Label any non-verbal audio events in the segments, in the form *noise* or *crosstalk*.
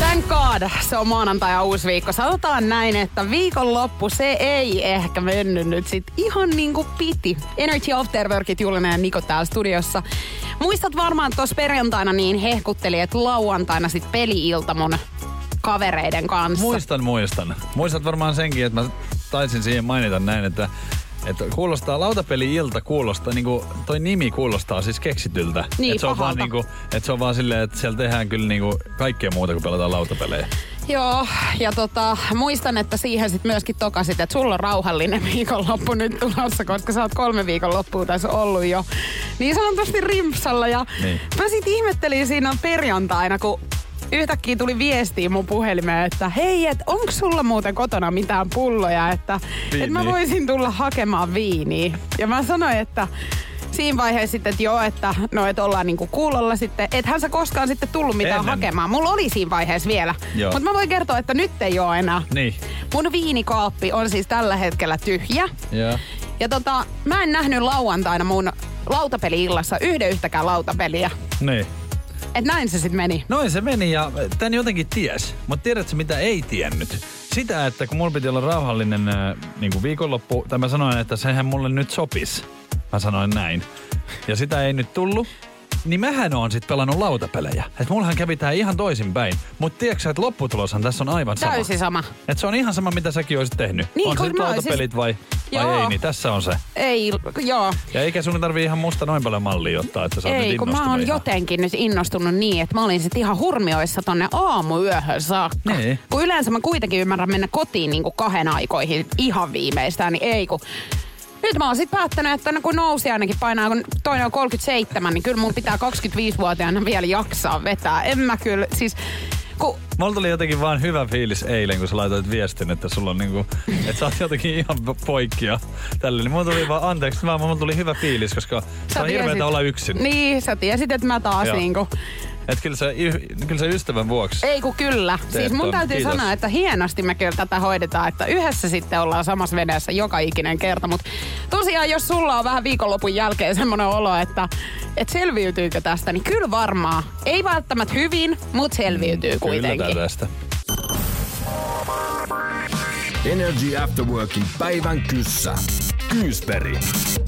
Thank God, se on maanantai ja uusi viikko. Sanotaan näin, että viikonloppu se ei ehkä mennyt nyt sit ihan niin kuin piti. Energy After Workit Juliana ja Niko täällä studiossa. Muistat varmaan tuossa perjantaina niin hehkutteli, että lauantaina sit peli-ilta mun kavereiden kanssa. Muistan, muistan. Muistat varmaan senkin, että mä taisin siihen mainita näin, että että kuulostaa, lautapeli-ilta kuulostaa, niinku, toi nimi kuulostaa siis keksityltä. Niin, että se on vaan niinku, että se on vaan silleen, että siellä tehdään kyllä niinku kaikkea muuta kuin pelataan lautapelejä. Joo, ja tota, muistan, että siihen sitten myöskin tokasit, että sulla on rauhallinen viikonloppu nyt tulossa, koska sä oot kolme viikonloppua tässä ollut jo niin sanotusti rimpsalla. Ja Niin. mä sit ihmettelin siinä perjantaina, kun yhtäkkiä tuli viestiä mun puhelimeen, että hei, et onko sulla muuten kotona mitään pulloja, että et mä voisin tulla hakemaan viiniä. Ja mä sanoin, että siinä vaiheessa sitten, että joo, että no, et ollaan niinku kuulolla sitten. Ethän sä koskaan sitten tullut mitään Ennen. hakemaan. Mulla oli siinä vaiheessa vielä. Mutta mä voin kertoa, että nyt ei ole enää. Niin. Mun viinikaappi on siis tällä hetkellä tyhjä. Ja. Ja tota, mä en nähnyt lauantaina mun lautapeli-illassa yhden yhtäkään lautapeliä. Niin. Et näin se sitten meni. Noin se meni ja tän jotenkin ties. Mutta tiedätkö mitä ei tiennyt? Sitä, että kun mulla piti olla rauhallinen niin kuin viikonloppu, tai mä sanoin, että sehän mulle nyt sopis. Mä sanoin näin. Ja sitä ei nyt tullut. Niin mähän oon sit pelannut lautapelejä. Et mullahan kävi tää ihan toisinpäin. Mutta tiedätkö että lopputuloshan tässä on aivan sama. Täysin sama. Et se on ihan sama, mitä säkin olisit tehnyt. Niin, on se sit lautapelit vai, vai Joo. ei, niin tässä on se. Ei, joo. Ja eikä sun tarvii ihan musta noin paljon mallia ottaa, että sä oot Ei, kun mä oon ihan. jotenkin nyt innostunut niin, että mä olin sit ihan hurmioissa tonne aamuyöhön saakka. Niin. Kun yleensä mä kuitenkin ymmärrän mennä kotiin niin kuin kahden aikoihin ihan viimeistään, niin ei kun... Nyt mä oon sit päättänyt, että no kun nousi ainakin painaa, kun toinen on 37, niin kyllä mun pitää 25-vuotiaana vielä jaksaa vetää. En mä kyllä, siis kun Mulla tuli jotenkin vaan hyvä fiilis eilen, kun sä laitoit viestin, että sulla on niinku, että sä oot jotenkin ihan poikkia tälle. Niin mulla tuli vaan, anteeksi, vaan mulla tuli hyvä fiilis, koska se sä on hirveetä olla yksin. Niin, sä tiesit, että mä taas Joo. niinku... Et kyllä se, kyllä se ystävän vuoksi. Ei kun kyllä. siis mun ton. täytyy Kiitos. sanoa, että hienosti me kyllä tätä hoidetaan, että yhdessä sitten ollaan samassa veneessä joka ikinen kerta. Mutta tosiaan, jos sulla on vähän viikonlopun jälkeen semmoinen olo, että, että selviytyykö tästä, niin kyllä varmaan. Ei välttämättä hyvin, mutta selviytyy Kyllä kuitenkin. tää tästä. Energy After Workin päivän kyssä. Kyysperi.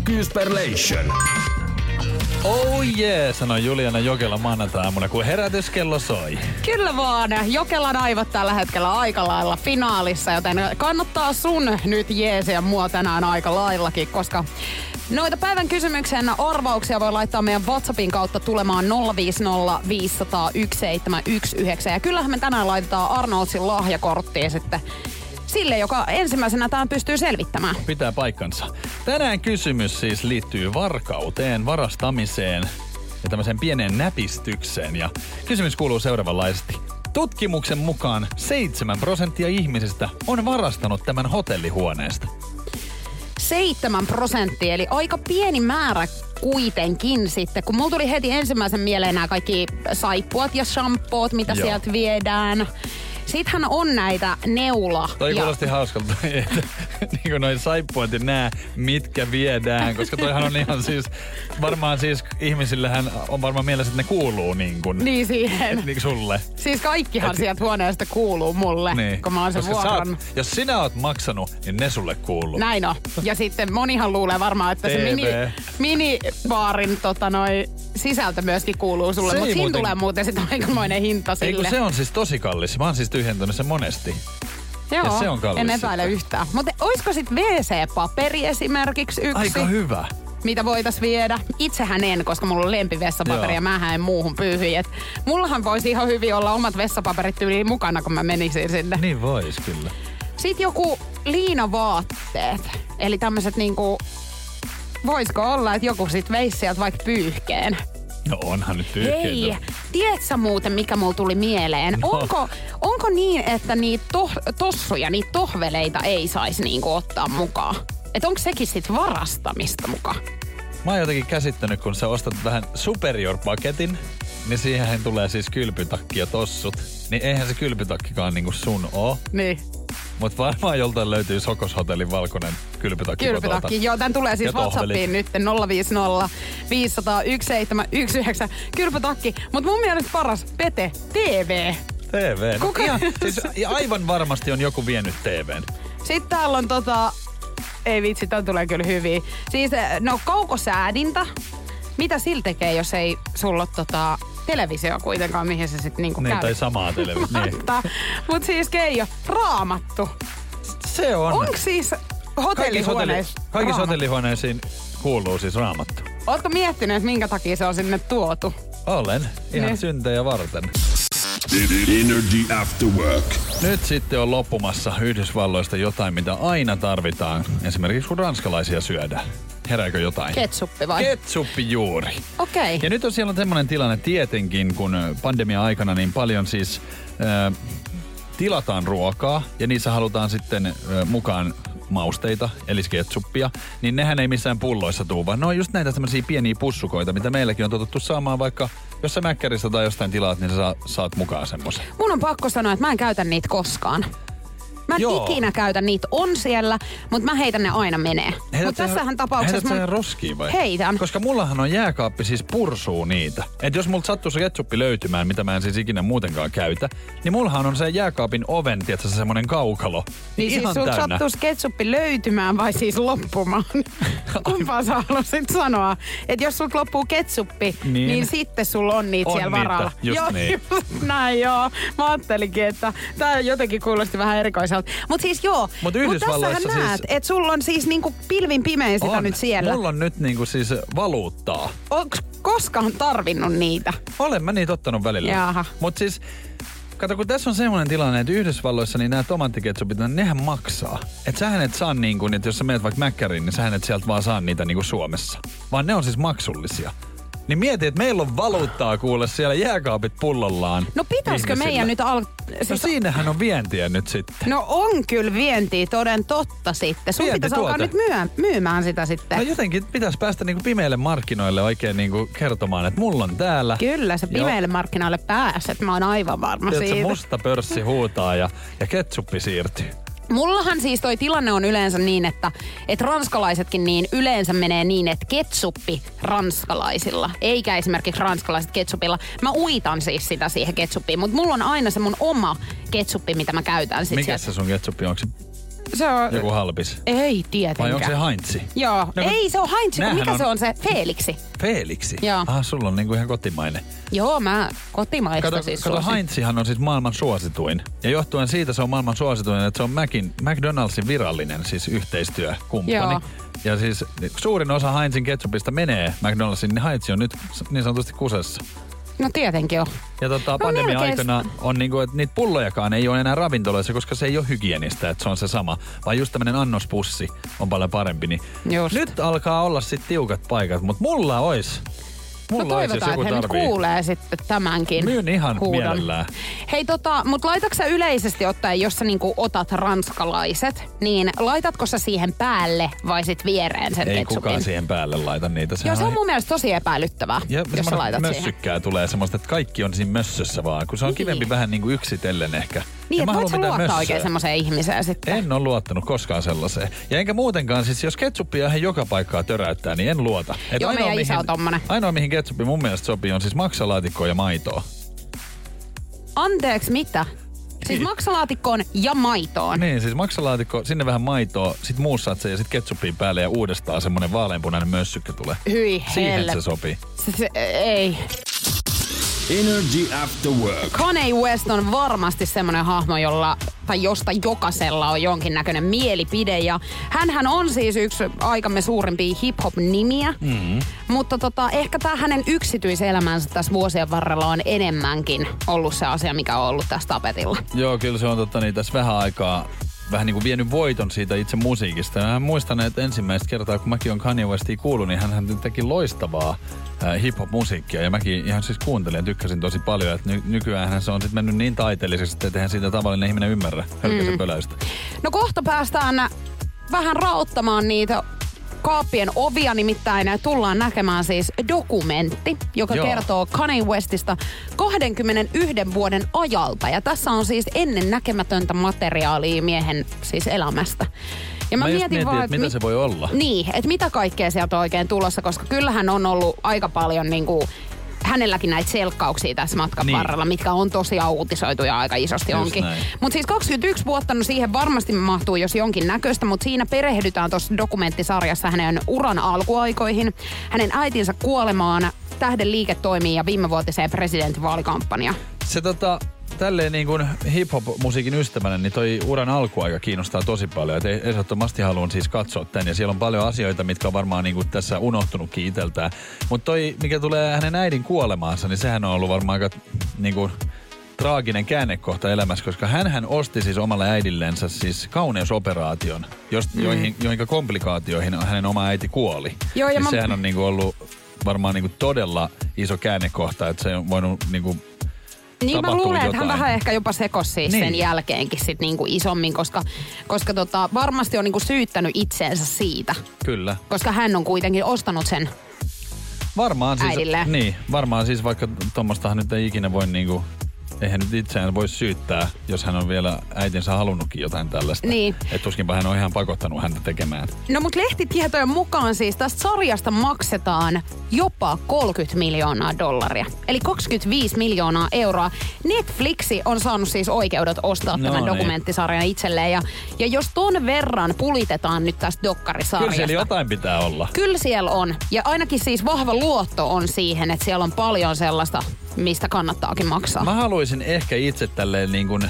Kyysperlation. Oh yeah, sanoi Juliana Jokela maanantai-aamuna, kun herätyskello soi. Kyllä vaan. Jokelan aivot tällä hetkellä aika lailla finaalissa, joten kannattaa sun nyt jeesiä mua tänään aika laillakin, koska noita päivän kysymyksen arvauksia voi laittaa meidän WhatsAppin kautta tulemaan 050 500 1719. Ja kyllähän me tänään laitetaan Arnoldsin lahjakorttiin sitten sille, joka ensimmäisenä tämän pystyy selvittämään. Pitää paikkansa. Tänään kysymys siis liittyy varkauteen, varastamiseen ja tämmöiseen pieneen näpistykseen. Ja kysymys kuuluu seuraavanlaisesti. Tutkimuksen mukaan 7 prosenttia ihmisistä on varastanut tämän hotellihuoneesta. 7 prosenttia, eli aika pieni määrä kuitenkin sitten. Kun mulla tuli heti ensimmäisen mieleen nämä kaikki saippuat ja shampoot, mitä Joo. sieltä viedään. Sittenhän on näitä neula. Toi ja- kuulosti hauskalta, *laughs* että niin kuin noin saippuat ja nää, mitkä viedään, koska toihan on ihan siis, varmaan siis ihmisillähän on varmaan mielessä, että ne kuuluu niin kuin, Niin siihen. niin sulle. Siis kaikkihan Et- sieltä huoneesta kuuluu mulle, Niin. kun mä oon sen Koska sä vuokran. oot, jos sinä oot maksanut, niin ne sulle kuuluu. Näin on. Ja sitten monihan luulee varmaan, että se TV. mini, minibaarin tota, noi, sisältö myöskin kuuluu sulle. Se Mutta ei siinä muuten- tulee muuten sitten aikamoinen hinta Ei sille. kun se on siis tosi kallis. Mä oon siis tyhjentänyt sen monesti. Joo, Ja se on kallis en epäile sitten. yhtään. Mutta olisiko sitten WC-paperi esimerkiksi yksi, Aika hyvä. mitä voitais viedä? Itsehän en, koska mulla on lempivessapaperi Joo. ja mähän en muuhun pyyhi. Et mullahan voisi ihan hyvin olla omat vessapaperit tyyliin mukana, kun mä menisin sinne. Niin vois kyllä. Sitten joku liinavaatteet. Eli tämmöiset niinku... Voisiko olla, että joku sit veisi sieltä vaikka pyyhkeen? No onhan nyt Hei, pyyhkeitä. tiedätkö muuten, mikä mulla tuli mieleen? No. Onko, onko niin, että niitä to, tossuja, niitä tohveleita ei saisi niinku ottaa mukaan? Että onko sekin sit varastamista muka? Mä oon jotenkin käsittänyt, kun sä ostat vähän superior-paketin, niin siihen tulee siis kylpytakki ja tossut. Niin eihän se kylpytakkikaan niinku sun oo. Niin. Mutta varmaan joltain löytyy Sokoshotellin valkoinen kylpytakki Kylpytakki. kotolta. Joo, tän tulee siis. WhatsAppiin nyt 050 500 1719. Kylpytakki. Mutta mun mielestä paras, Pete, TV. TV. No, Kuka- ihan, siis, ja aivan varmasti on joku vienyt TVn. Sitten täällä on tota... Ei vitsi, tää tulee kyllä hyvin. Siis, no kaukosäädintä. Mitä sillä tekee, jos ei sulla tota, televisio kuitenkaan, mihin se sitten niinku Niin, käy? tai samaa televisio. Niin. Mut siis Keijo, raamattu. Se on. Onko siis hotelli, hotellihuoneissa kaikissa raamattu? hotellihuoneisiin kuuluu siis raamattu. Ootko miettinyt, että minkä takia se on sinne tuotu? Olen. Ihan Niin. syntejä varten. Energy After Work. Nyt sitten on loppumassa Yhdysvalloista jotain, mitä aina tarvitaan. Esimerkiksi kun ranskalaisia syödään. Herääkö jotain? Ketsuppi vai? Ketsuppi juuri. Okei. Ja nyt on siellä semmoinen tilanne tietenkin, kun pandemia-aikana niin paljon siis äh, tilataan ruokaa ja niissä halutaan sitten äh, mukaan mausteita, eli ketsuppia, niin nehän ei missään pulloissa tuu, vaan ne on just näitä semmoisia pieniä pussukoita, mitä meilläkin on totuttu saamaan, vaikka jos sä mäkkäristä tai jostain tilaat, niin sä saa, saat mukaan semmoisen. Mun on pakko sanoa, että mä en käytä niitä koskaan. Mä en Joo. ikinä käytä niitä, on siellä, mutta mä heitän ne aina menee. Mutta tässähän tapauksessa Heität mun... roskiin vai? Heitän. Koska mullahan on jääkaappi siis pursuu niitä. Et jos multa sattuu se ketsuppi löytymään, mitä mä en siis ikinä muutenkaan käytä, niin mullahan on se jääkaapin oven, tiedätkö, se semmonen kaukalo. Niin siis ihan sulta täynnä. sattuisi ketsuppi löytymään vai siis loppumaan? *laughs* Kumpaa sä haluaisit sanoa? Että jos sulta loppuu ketsuppi, niin, Niin. niin sitten sulla on niitä On siellä niitä, varalla. just joo, niin. just näin joo. Mä ajattelinkin, että tää jotenkin kuulosti vähän erikoiselta. Mutta siis joo, Mut mut Yhdysvalloissa tässähän siis- näet, että sulla on siis niinku pilvin pimein sitä On. nyt siellä. Mulla on nyt niinku siis valuuttaa. Onko koskaan tarvinnut niitä? Olen mä niitä ottanut välillä. Jaha. Mut siis, kato kun tässä on semmoinen tilanne, että Yhdysvalloissa niin nämä tomattiketsupit, nehän maksaa. Et sähän et saa niin kuin, että jos sä menet vaikka Mäkkäriin, niin sähän et sieltä vaan saa niitä niin kuin Suomessa. Vaan ne on siis maksullisia. Niin mieti, että meillä on valuuttaa kuule siellä jääkaapit pullollaan. No pitäisikö ihmisillä. meidän nyt al... No Siis siinähän on vientiä nyt sitten. No on kyllä vientiä toden totta sitten. Sun pitäisi alkaa nyt myö, myymään sitä sitten. No jotenkin pitäisi päästä niinku pimeille markkinoille oikein niinku kertomaan, että mulla on täällä. Kyllä, se Joo. pimeille markkinoille pääset. Mä oon aivan varma Tiedätkö, siitä. musta pörssi huutaa ja, ja ketsuppi siirtyy. Mullahan siis toi tilanne on yleensä niin, että, että ranskalaisetkin niin yleensä menee niin, että ketsuppi ranskalaisilla, eikä esimerkiksi ranskalaiset ketsupilla. Mä uitan siis sitä siihen ketsuppiin, mutta mulla on aina se mun oma ketsuppi, mitä mä käytän sit Mikä se sun ketsuppi on? Onko se Se on... joku halpis? Ei tietenkään. Vai onko se Heinzi? Joo. No Ei se on Heinz, kun mikä on- se on se? Felixi. Felixi? Joo. Ah, sulla on niinku ihan kotimainen. Joo, mä kotimaista Kato, siis kato suosin. Heinzihan on siis maailman suosituin. Ja johtuen siitä se on maailman suosituin, että se on Macin, McDonaldsin virallinen siis yhteistyökumppani. Joo. Ja siis suurin osa Heinzin ketsupista menee McDonaldsin, niin Heinz on nyt niin sanotusti kusessa. No tietenkin on. Ja tota, No pandemia-aikana on niinku, että niitä pullojakaan ei ole enää ravintoloissa, koska se ei ole hygienistä, että se on se sama. Vaan just tämmönen annospussi on paljon parempi. Niin Just. nyt alkaa olla sitten tiukat paikat, mutta mulla ois. Mulla no toivotaan, että tarvii. kuulee sitten tämänkin Myyn ihan huudon. mielellään. Hei tota, mut laitatko sä yleisesti ottaen, jos sä niinku otat ranskalaiset, niin laitatko sä siihen päälle vai sit viereen sen Ei ketsupin? kukaan siihen päälle laita niitä. Joo, Sehän se on mun mielestä tosi epäilyttävää, ja jos sä laitat siihen. mössykkää tulee semmoista, että kaikki on siinä mössössä vaan, kun se on Niin. kivempi vähän niin kuin yksitellen ehkä. Niin, että voit sä luottaa mössöä. oikein semmoiseen ihmiseen sitten. En ole luottanut koskaan sellaiseen. Ja enkä muutenkaan, siis jos ketsuppia ihan joka paikkaa töräyttää, niin en luota. Et Joo, ainoa, meidän isä on tommonen. Ainoa, mihin ketsuppi mun mielestä sopii, on siis maksalaatikkoa ja maitoa. Anteeksi, mitä? Siis Niin. maksalaatikkoon ja maitoon. Niin, siis maksalaatikko, sinne vähän maitoa, sit muussat sen ja sit ketsuppiin päälle ja uudestaan semmonen vaaleanpunainen mössykkä tulee. Hyi Siihen helle. se sopii. Se, se, ei. Energy After Work. Kanye West on varmasti semmoinen hahmo, jolla, tai josta jokaisella on jonkinnäköinen mielipide. Ja hänhän on siis yksi aikamme suurimpia hip-hop-nimiä. Mm-hmm. Mutta tota, ehkä tämä hänen yksityiselämänsä tässä vuosien varrella on enemmänkin ollut se asia, mikä on ollut tässä tapetilla. Joo, kyllä se on totta, niin tässä vähän aikaa vähän niin kuin vienyt voiton siitä itse musiikista. Ja mä muistan, että ensimmäistä kertaa, kun mäkin on Kanye Westia kuullut, niin hän teki loistavaa äh, hip-hop-musiikkia. Ja mäkin ihan siis kuuntelin ja tykkäsin tosi paljon. Että ny- nykyään se on sitten mennyt niin taiteelliseksi, että eihän siitä tavallinen ihminen ymmärrä hölkäsen mm. pöläystä. No kohta päästään vähän raottamaan niitä kaappien ovia, nimittäin tullaan näkemään siis dokumentti, joka Joo. kertoo Kanye Westista 21 vuoden ajalta. Ja tässä on siis ennen näkemätöntä materiaalia miehen siis elämästä. Ja Mä, mä, mietin, mietin, vaan, että mitä mi- se voi olla. Niin, että mitä kaikkea sieltä on oikein tulossa, koska kyllähän on ollut aika paljon niin kuin, hänelläkin näitä selkkauksia tässä matkan Niin. varrella, mitkä on tosiaan uutisoitu ja aika isosti Just onkin. Mutta siis 21 vuotta, no siihen varmasti mahtuu jos jonkin näköistä, mutta siinä perehdytään tuossa dokumenttisarjassa hänen uran alkuaikoihin, hänen äitinsä kuolemaan, tähden liiketoimiin ja viimevuotiseen presidentinvaalikampanjaan. Se tota, tälleen niin kuin hip-hop-musiikin ystävänä, niin toi uran alkuaika kiinnostaa tosi paljon. Et ehdottomasti haluan siis katsoa tän. Ja siellä on paljon asioita, mitkä on varmaan niin kuin tässä unohtunutkin iteltään. Mutta toi, mikä tulee hänen äidin kuolemaansa, niin sehän on ollut varmaan aika niin kuin traaginen käännekohta elämässä, koska hän osti siis omalle äidillensä siis kauneusoperaation, jost, mm. joihin, joihin komplikaatioihin hänen oma äiti kuoli. Joo, ja niin mä- sehän on niin kuin ollut varmaan niin kuin todella iso käännekohta, että se on voinut niin kuin Niin mä luulen, että hän vähän ehkä jopa sekosi siis Niin. sen jälkeenkin sit niinku isommin, koska, koska tota, varmasti on niinku syyttänyt itseensä siitä. Kyllä. Koska hän on kuitenkin ostanut sen. Varmaan siis, Äidille. Niin, varmaan siis vaikka tuommoistahan nyt ei ikinä voi niinku, eihän nyt itseään voi syyttää, jos hän on vielä äitinsä halunnutkin jotain tällaista. Niin. Että tuskinpa hän on ihan pakottanut häntä tekemään. No mut lehtitietojen mukaan siis tästä sarjasta maksetaan jopa 30 miljoonaa dollaria. Eli 25 miljoonaa euroa. Netflixi on saanut siis oikeudet ostaa No tämän niin. dokumenttisarjan itselleen. Ja, ja jos ton verran pulitetaan nyt tästä Kyllä dokkarisarjasta. siellä jotain pitää olla. Kyllä siellä on. Ja ainakin siis vahva luotto on siihen, että siellä on paljon sellaista, mistä kannattaakin maksaa. Mä haluaisin ehkä itse tälleen niin kuin,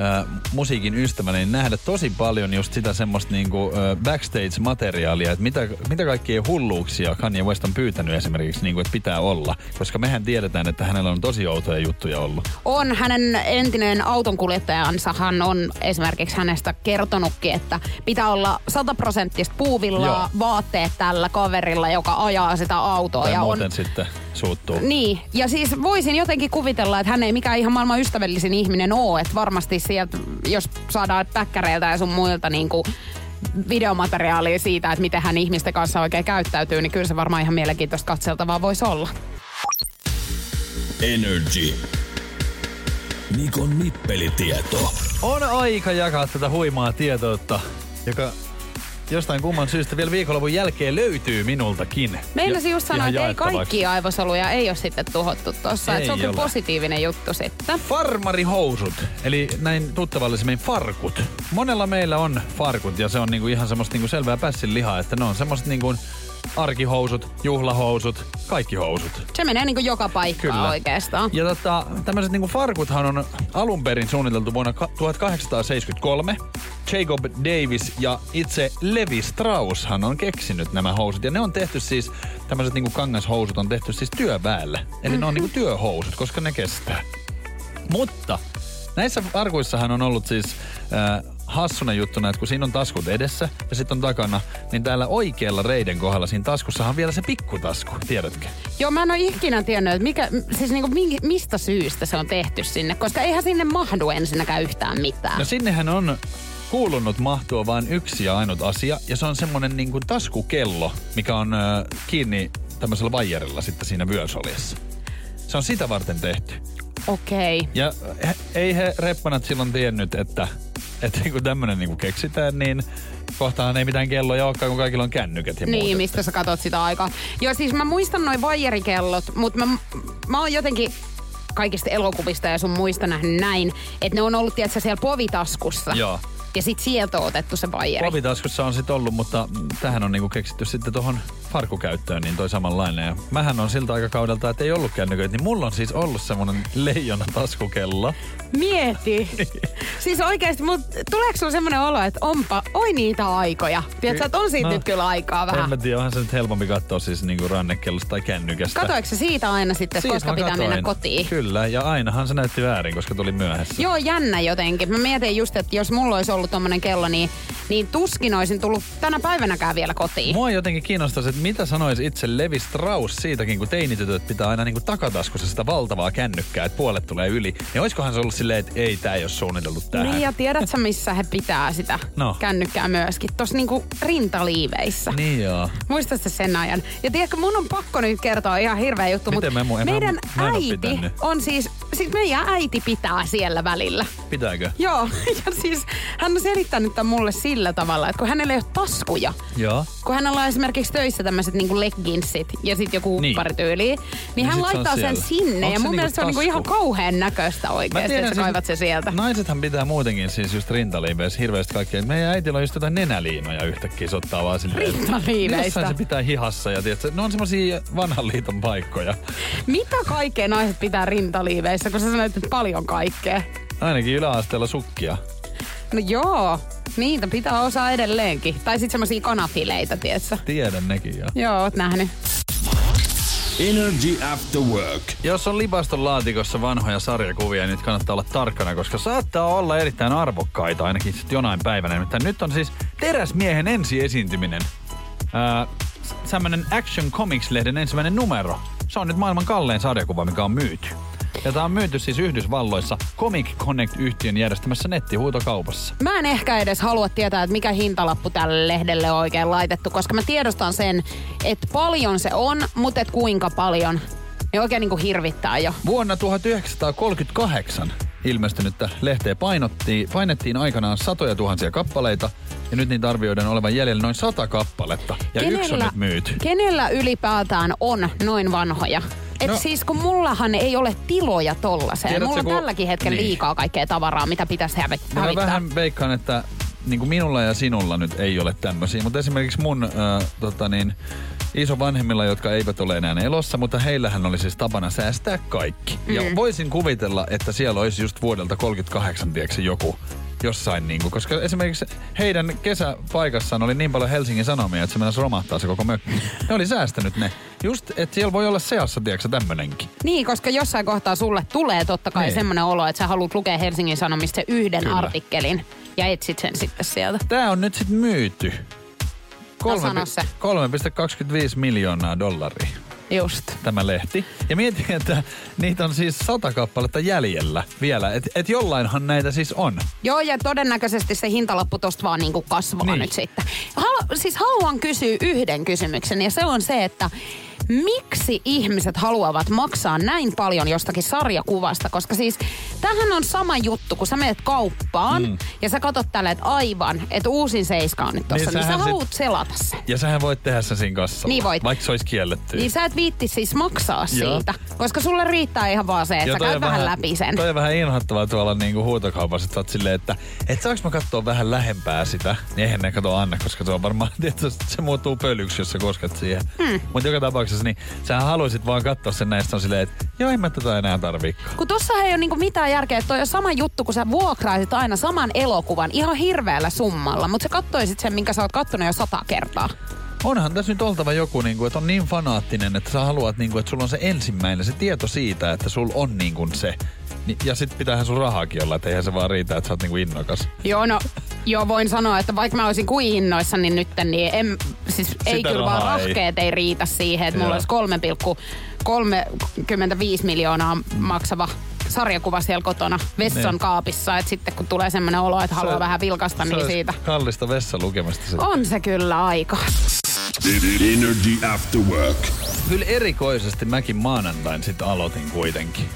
äh, musiikin ystävänä niin nähdä tosi paljon just sitä semmoista niin kuin, äh, backstage-materiaalia, että mitä, mitä kaikkia hulluuksia Kanye West on pyytänyt esimerkiksi, niin kuin, että pitää olla. Koska mehän tiedetään, että hänellä on tosi outoja juttuja ollut. On hänen entinen autonkuljettajansahan on esimerkiksi hänestä kertonutkin, että pitää olla sataprosenttista puuvillaa, Joo. vaatteet tällä kaverilla, joka ajaa sitä autoa. Tai ja on, muuten sitten suuttuu. niin, ja siis voisin jotenkin kuvitella, että hän ei mikään ihan maailman ystävällisin ihminen ole, että varmasti sieltä, jos saadaan päkkäreiltä ja sun muilta niin kuin videomateriaalia siitä, että miten hän ihmisten kanssa oikein käyttäytyy, niin kyllä se varmaan ihan mielenkiintoista katseltavaa voisi olla. Energy. Nikon nippelitieto. On aika jakaa tätä huimaa tietoutta, joka jostain kumman syystä vielä viikonlopun jälkeen löytyy minultakin. Meinasin Ja- just sanoa, ihan että ei kaikkia aivosoluja ei ole sitten tuhottu tuossa. Se on kyllä positiivinen juttu sitten. Farmarihousut, eli näin tuttavallisemmin farkut. Monella meillä on farkut ja se on niinku ihan semmoista niinku selvää pässin lihaa, että ne on semmoista niinku arkihousut, juhlahousut, kaikki housut. Se menee niin kuin joka paikkaan Kyllä. oikeastaan. Ja tota, tämmöiset niinku farkuthan on alun perin suunniteltu vuonna ka- 1873. Jacob Davis ja itse Levi Strausshan on keksinyt nämä housut. Ja ne on tehty siis, tämmöiset niinku kangashousut on tehty siis työväelle. Eli mm-hmm. ne on niinku työhousut, koska ne kestää. Mutta näissä farkuissahan on ollut siis äh, hassuna juttuna, että kun siinä on taskut edessä ja sitten on takana, niin täällä oikealla reiden kohdalla siinä taskussahan on vielä se pikkutasku, tiedätkö? Joo, mä en ole ikinä tiennyt, että mikä, siis niin kuin, mistä syystä se on tehty sinne, koska eihän sinne mahdu ensinnäkään yhtään mitään. No sinnehän on kuulunut mahtua vain yksi ja ainut asia, ja se on semmonen niinku taskukello, mikä on äh, kiinni tämmöisellä vaijerilla sitten siinä vyösoljessa. Se on sitä varten tehty. Okei. Okay. Ja he, ei he reppanat silloin tiennyt, että, että kun tämmönen niinku keksitään, niin kohtahan ei mitään kelloja olekaan, kun kaikilla on kännykät ja Niin, muut. mistä sä katot sitä aikaa. Joo, siis mä muistan noin vaijerikellot, mutta mä, mä oon jotenkin kaikista elokuvista ja sun muista nähnyt näin, että ne on ollut, tiedätkö, siellä povitaskussa. Joo. Ja sit sieltä on otettu se vaijeri. Povitaskussa on sitten ollut, mutta tähän on niinku keksitty sitten tuohon farkukäyttöön, niin toi samanlainen. Ja mähän on siltä aikakaudelta, että ei ollut kännyköitä, niin mulla on siis ollut semmonen leijona taskukello. Mieti. *laughs* siis oikeesti, mut tuleeko sulla semmonen olo, että onpa, oi niitä aikoja. Tiedätkö, että on siitä No, nyt kyllä aikaa En vähän. mä tiedä, onhan se nyt helpompi katsoa siis niinku rannekellosta tai kännykästä. Katoiko se siitä aina sitten, Siitä koska pitää katoin. mennä kotiin? Kyllä, ja ainahan se näytti väärin, koska tuli myöhässä. Joo, jännä jotenkin. Mä mietin just, että jos mulla olisi ollut tommonen kello, niin niin tuskin olisin tullut tänä päivänäkään vielä kotiin. Mua jotenkin kiinnostaisi, että mitä sanoisi itse Levi Strauss siitäkin, kun teinitytöt pitää aina niinku takataskussa sitä valtavaa kännykkää, että puolet tulee yli. Niin olisikohan se ollut silleen, että ei, tää ei ole suunniteltu tähän. Niin ja tiedätkö missä he pitää sitä No. kännykkää myöskin? Tuossa niinku rintaliiveissä. Niin joo. Muistatko sen ajan? Ja tiedätkö, mun on pakko nyt kertoa ihan hirveä juttu, mutta mä mä- meidän mä oo äiti on siis, siis meidän äiti pitää siellä välillä. Pitääkö? Joo, *laughs* ja siis hän on selittänyt tämän mulle sillä tavalla, että kun hänellä ei ole taskuja, Joo. kun hänellä on esimerkiksi töissä tämmöiset niinku legginsit ja sitten joku Niin. hupparityyli, niin, niin hän sit se laittaa sen sinne. Onks ja mun niinku mielestä se on niinku ihan kauhean näköistä oikeasti, että sä kaivat se sieltä. Naisethan pitää muutenkin siis just rintaliiveissä hirveästi kaikkea. Meidän äitillä on just jotain nenäliinoja yhtäkkiä, se ottaa vaan silleen. että Rintaliiveistä. Jossain se pitää hihassa ja tiedätkö, ne on semmosia vanhan liiton paikkoja. Mitä kaikkea naiset pitää rintaliiveissä, kun sä sanoit, että paljon kaikkea? Ainakin yläasteella sukkia. No joo, niitä pitää osaa edelleenkin. Tai sitten semmosia kanafileita, tietsä. Tiedän nekin jo. Joo, oot nähnyt. Energy After Work. Jos on lipaston laatikossa vanhoja sarjakuvia, niin nyt kannattaa olla tarkkana, koska saattaa olla erittäin arvokkaita ainakin sit jonain päivänä. Nimittäin nyt on siis Teräsmiehen ensiesiintyminen. Ää, Tämmönen Action Comics-lehden ensimmäinen numero. Se on nyt maailman kallein sarjakuva, mikä on myyty. Ja tämä on myyty siis Yhdysvalloissa Comic Connect-yhtiön järjestämässä nettihuutokaupassa. Mä en ehkä edes halua tietää, että mikä hintalappu tälle lehdelle on oikein laitettu, koska mä tiedostan sen, että paljon se on, mutta et kuinka paljon. Ne oikein niinku hirvittää jo. Vuonna 1938 ilmestynyttä lehteä painottiin, painettiin aikanaan satoja tuhansia kappaleita, ja nyt niitä arvioidaan olevan jäljellä noin sata kappaletta, ja yksi on nyt myyty. kenellä ylipäätään on noin vanhoja? Et No. siis kun mullahan ei ole tiloja tollaseen. Tiedätkö, Mulla on kun- tälläkin hetkellä niin. liikaa kaikkea tavaraa, mitä pitäisi hävi- Mä hävittää. vähän veikkaan, että niin kuin minulla ja sinulla nyt ei ole tämmöisiä, mutta esimerkiksi mun äh, tota niin, isovanhemmilla, jotka eivät ole enää elossa, mutta heillähän oli siis tapana säästää kaikki. Mm. Ja voisin kuvitella, että siellä olisi just vuodelta 38 tieksi joku jossain niinku, koska esimerkiksi heidän kesäpaikassaan oli niin paljon Helsingin Sanomia, että se mennäisi romahtaa se koko mökki. Ne oli säästänyt ne. Just, että siellä voi olla seassa, tiedätkö, tämmönenkin. Niin, koska jossain kohtaa sulle tulee totta kai Niin. semmoinen olo, että sä haluat lukea Helsingin Sanomista yhden Kyllä. artikkelin ja etsit sen sitten sieltä. Tää on nyt sitten myyty. No sano se. 3,25 miljoonaa dollaria Just. tämä lehti. Ja mietin, että niitä on siis sata kappaletta jäljellä vielä. Että et jollainhan näitä siis on. Joo, ja todennäköisesti se hintalappu tosta vaan niinku kasvaa Niin. nyt sitten. Halu, siis haluan kysyä yhden kysymyksen, ja se on se, että miksi ihmiset haluavat maksaa näin paljon jostakin sarjakuvasta? Koska siis tämähän on sama juttu, kun sä menet kauppaan mm. ja sä katsot tällä, että aivan, että uusin seiska on nyt tossa, Niin niin, niin sä sähän sit- selata sen. Ja sähän voit tehdä sen siinä kassalla. Niin voit. Vaikka se olisi kielletty. Niin sä et viitti siis maksaa Joo. siitä, koska sulle riittää ihan vaan se, että sä toi käyt vähän läpi sen. Toi on vähän inhottavaa tuolla niinku huutokaupassa, että sä oot silleen, että et saaks mä katsoa vähän lähempää sitä. Niin eihän ne kato anna, koska se on varmaan, *laughs* tietysti se muuttuu pölyksi, jos sä kosket siihen. Hmm. Mutta joka tapauksessa, niin sä haluaisit vaan katsoa sen näistä on silleen, että joo, en mä tätä enää tarviikaan. Kun tossa ei ole niinku mitään järkeä, että toi on sama juttu, kun sä vuokraisit aina saman elokuvan ihan hirveällä summalla, mutta sä kattoisit sen, minkä sä oot kattonut jo sata kertaa. Onhan tässä nyt oltava joku, niin kuin, että on niin fanaattinen, että sä haluat, niin kuin, että sulla on se ensimmäinen, se tieto siitä, että sulla on niin kuin se. Ni- Ja sit pitäähän sun rahaakin olla, että eihän se vaan riitä, että sä oot niin kuin innokas. Joo, no, joo, voin sanoa, että vaikka mä olisin kuin innoissa, niin nyt niin en, siis ei Sitä kyllä vaan rahaa ei. rahkeet ei. riitä siihen, että mulla Joo. olisi 3,35 miljoonaa maksava sarjakuva siellä kotona vessan Niin. kaapissa, että sitten kun tulee semmoinen olo, että haluaa Se- vähän vilkasta, Se niin olisi siitä. Kallista vessalukemasta se. On se kyllä aika. Energy After Work. Kyllä erikoisesti mäkin maanantain sitten aloitin kuitenkin.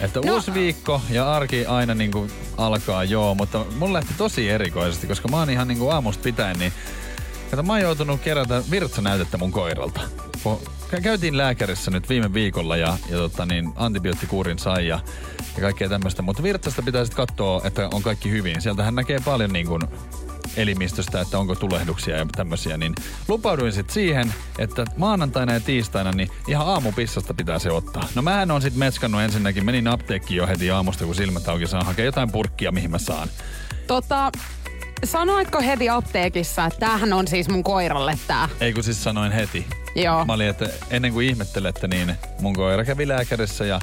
Että No. uusi viikko ja arki aina niin kuin alkaa joo, mutta mun lähti tosi erikoisesti, koska mä oon ihan niin kuin aamusta pitäen, niin Kato, mä oon joutunut kerätä virtsanäytettä mun koiralta. Käytiin lääkärissä nyt viime viikolla ja, ja tota niin, antibioottikuurin sai ja, ja kaikkea tämmöistä. Mutta virtsasta pitää sitten katsoa, että on kaikki hyvin. Sieltähän näkee paljon niin kuin elimistöstä, että onko tulehduksia ja tämmöisiä. Niin lupauduin sitten siihen, että maanantaina ja tiistaina niin ihan aamupissasta pitää se ottaa. No mähän on sitten metskannut ensinnäkin. Menin apteekkiin jo heti aamusta, kun silmät auki saan hakea jotain purkkia, mihin mä saan. Tota, sanoitko heti apteekissa, että tämähän on siis mun koiralle tää? Ei kun siis sanoin heti. Joo. Mä olin, että ennen kuin ihmettelette, niin mun koira kävi lääkärissä ja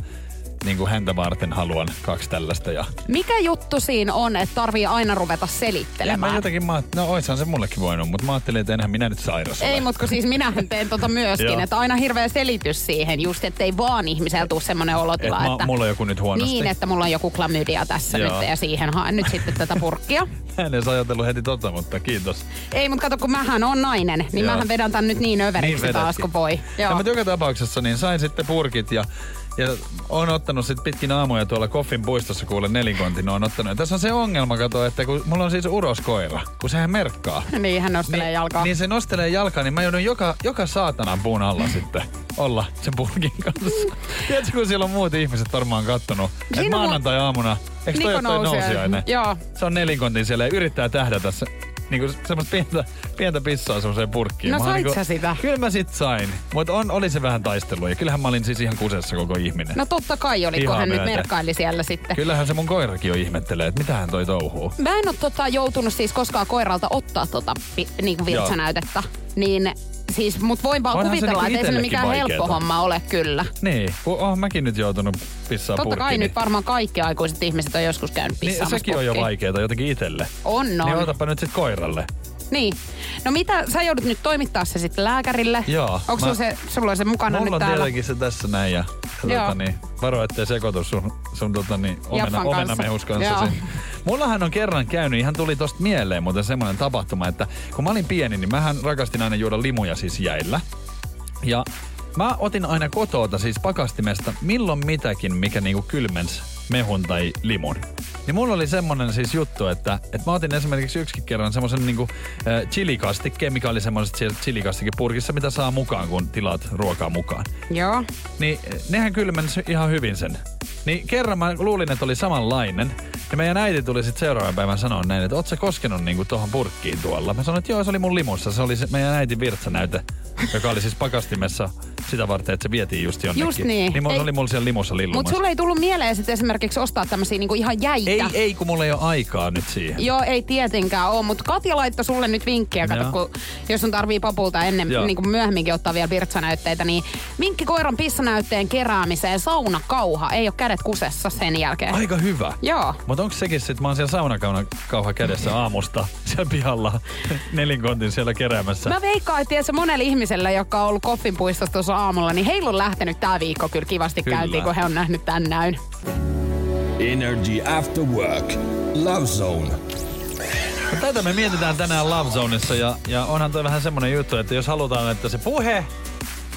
niin kuin häntä varten haluan kaksi tällaista. Ja Mikä juttu siinä on, että tarvii aina ruveta ja mä selittelemään? jotenkin, mä, no oishan se mullekin voinut, mutta mä ajattelin, että enhän minä nyt sairas. Ei, mutta kun siis minähän teen tota myöskin, *laughs* että aina hirveä selitys siihen, just ettei vaan ihmisellä tule semmoinen Et olotila, mä, että... mulla on joku nyt huonosti. Niin, että mulla on joku klamydia tässä Joo. nyt ja siihen haen nyt sitten tätä purkkia. Mä en edes ajatellut heti tota, mutta kiitos. Ei, mutta kato, kun mähän on nainen, niin Joo. mähän vedän tän nyt niin överiksi vedätkin. taas kuin voi. Ja Joo. mutta joka tapauksessa niin sain sitten purkit ja ja on ottanut sitten pitkin aamuja tuolla Koffin puistossa kuule nelinkontin on ottanut. Ja tässä on se ongelma, kato, että kun mulla on siis uroskoira, kun sehän merkkaa. Niin, hän nostelee niin, jalkaa. Niin se nostelee jalkaa, niin mä joudun joka, joka saatanan puun alla sitten olla sen purkin kanssa. Tiedätkö, kun siellä on muut ihmiset varmaan kattonut, että maanantai-aamuna, eikö toi toi Nousiainen. Joo. Se on nelinkontin siellä ja yrittää tähdätä se, niinku semmoista pientä, pientä pissaa semmoiseen purkkiin. No Mä sait sä sitä? Kyllä mä sit sain, mutta on, oli se vähän taistelu ja kyllähän mä olin siis ihan kusessa koko ihminen. No totta kai oli, kun hän nyt merkkaili siellä sitten. Kyllähän se mun koirakin jo ihmettelee, että mitähän toi touhuu. Mä en ole tota, joutunut siis koskaan koiralta ottaa tota pi, niin virtsanäytettä. Niin siis, mut voin vaan Onhan se kuvitella, niinku että ei se mikään helppo vaikeeta. homma ole kyllä. Niin, kun oon mäkin nyt joutunut pissaa Totta kai purkkiin. nyt varmaan kaikki aikuiset ihmiset on joskus käynyt niin, pissaamassa sekin on jo purkkiin. vaikeeta jotenkin itelle. On, on. Niin otapa nyt sit koiralle. Niin. No mitä, sä joudut nyt toimittaa se sitten lääkärille? Joo, Onko mä- se, sulla on se mukana Mulla nyt on täällä? tietenkin se tässä näin ja, ja tota, niin, varo ettei sekoitu sun, sun tota, niin, omena, kanssa. omenamehus kanssa. Siinä. Mullahan on kerran käynyt, ihan tuli tosta mieleen muuten semmoinen tapahtuma, että kun mä olin pieni, niin mähän rakastin aina juoda limuja siis jäillä. Ja mä otin aina kotoota siis pakastimesta milloin mitäkin, mikä niinku kylmens mehun tai limun. Niin mulla oli semmonen siis juttu, että, että mä otin esimerkiksi yksikin kerran semmosen niinku äh, chilikastikkeen, mikä oli semmoiset siellä chilikastikepurkissa, mitä saa mukaan, kun tilaat ruokaa mukaan. Joo. Niin nehän kylmens ihan hyvin sen. Niin kerran mä luulin, että oli samanlainen. Ja meidän äiti tuli sitten seuraavan päivän sanoa näin, että oot sä koskenut niinku tohon purkkiin tuolla? Mä sanoin, että joo, se oli mun limussa. Se oli se meidän äitin virtsanäyte, joka oli siis pakastimessa sitä varten, että se vietiin just jonnekin. Just niin. Niin mulla Ei- oli mulla siellä limussa Mutta lillumassa. sulle ei tullut mieleen sitten esimerkiksi ostaa tämmöisiä niinku ihan jäitä. Ei, ei, kun mulla ei ole aikaa nyt siihen. Joo, ei tietenkään ole, mutta Katja laittoi sulle nyt vinkkiä, kato, kun, jos sun tarvii papulta ennen, Joo. niin kuin myöhemminkin ottaa vielä virtsanäytteitä, niin vinkki koiran pissanäytteen keräämiseen, saunakauha, ei ole kädet kusessa sen jälkeen. Aika hyvä. Joo. Mutta onko sekin sitten, mä oon siellä saunakauha kädessä aamusta siellä pihalla *laughs* nelinkontin siellä keräämässä. Mä veikkaan, että tiedätkö, monelle ihmiselle, joka on ollut Koffin puistossa tuossa aamulla, niin heillä on lähtenyt tää viikko kyllä kivasti Kyllä. käyntiin, kun he on nähnyt tän näyn. Energy After Work. Love Zone. Tätä me mietitään tänään Love Zoneissa ja, ja onhan toi vähän semmonen juttu, että jos halutaan, että se puhe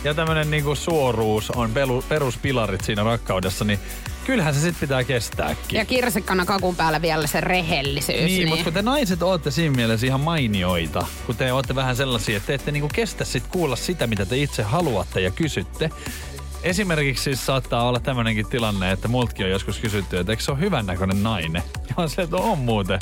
ja tämmönen niinku suoruus on pelu, peruspilarit siinä rakkaudessa, niin kyllähän se sit pitää kestääkin. Ja kirsikkana kakun päällä vielä se rehellisyys. niin, Niin, mutta kun te naiset ootte siinä mielessä ihan mainioita, kun te ootte vähän sellaisia, että te ette niinku kestä sit kuulla sitä, mitä te itse haluatte ja kysytte. Esimerkiksi siis saattaa olla tämmöinenkin tilanne, että multakin on joskus kysytty, että eikö se ole hyvännäköinen nainen? Ja on se, että on muuten.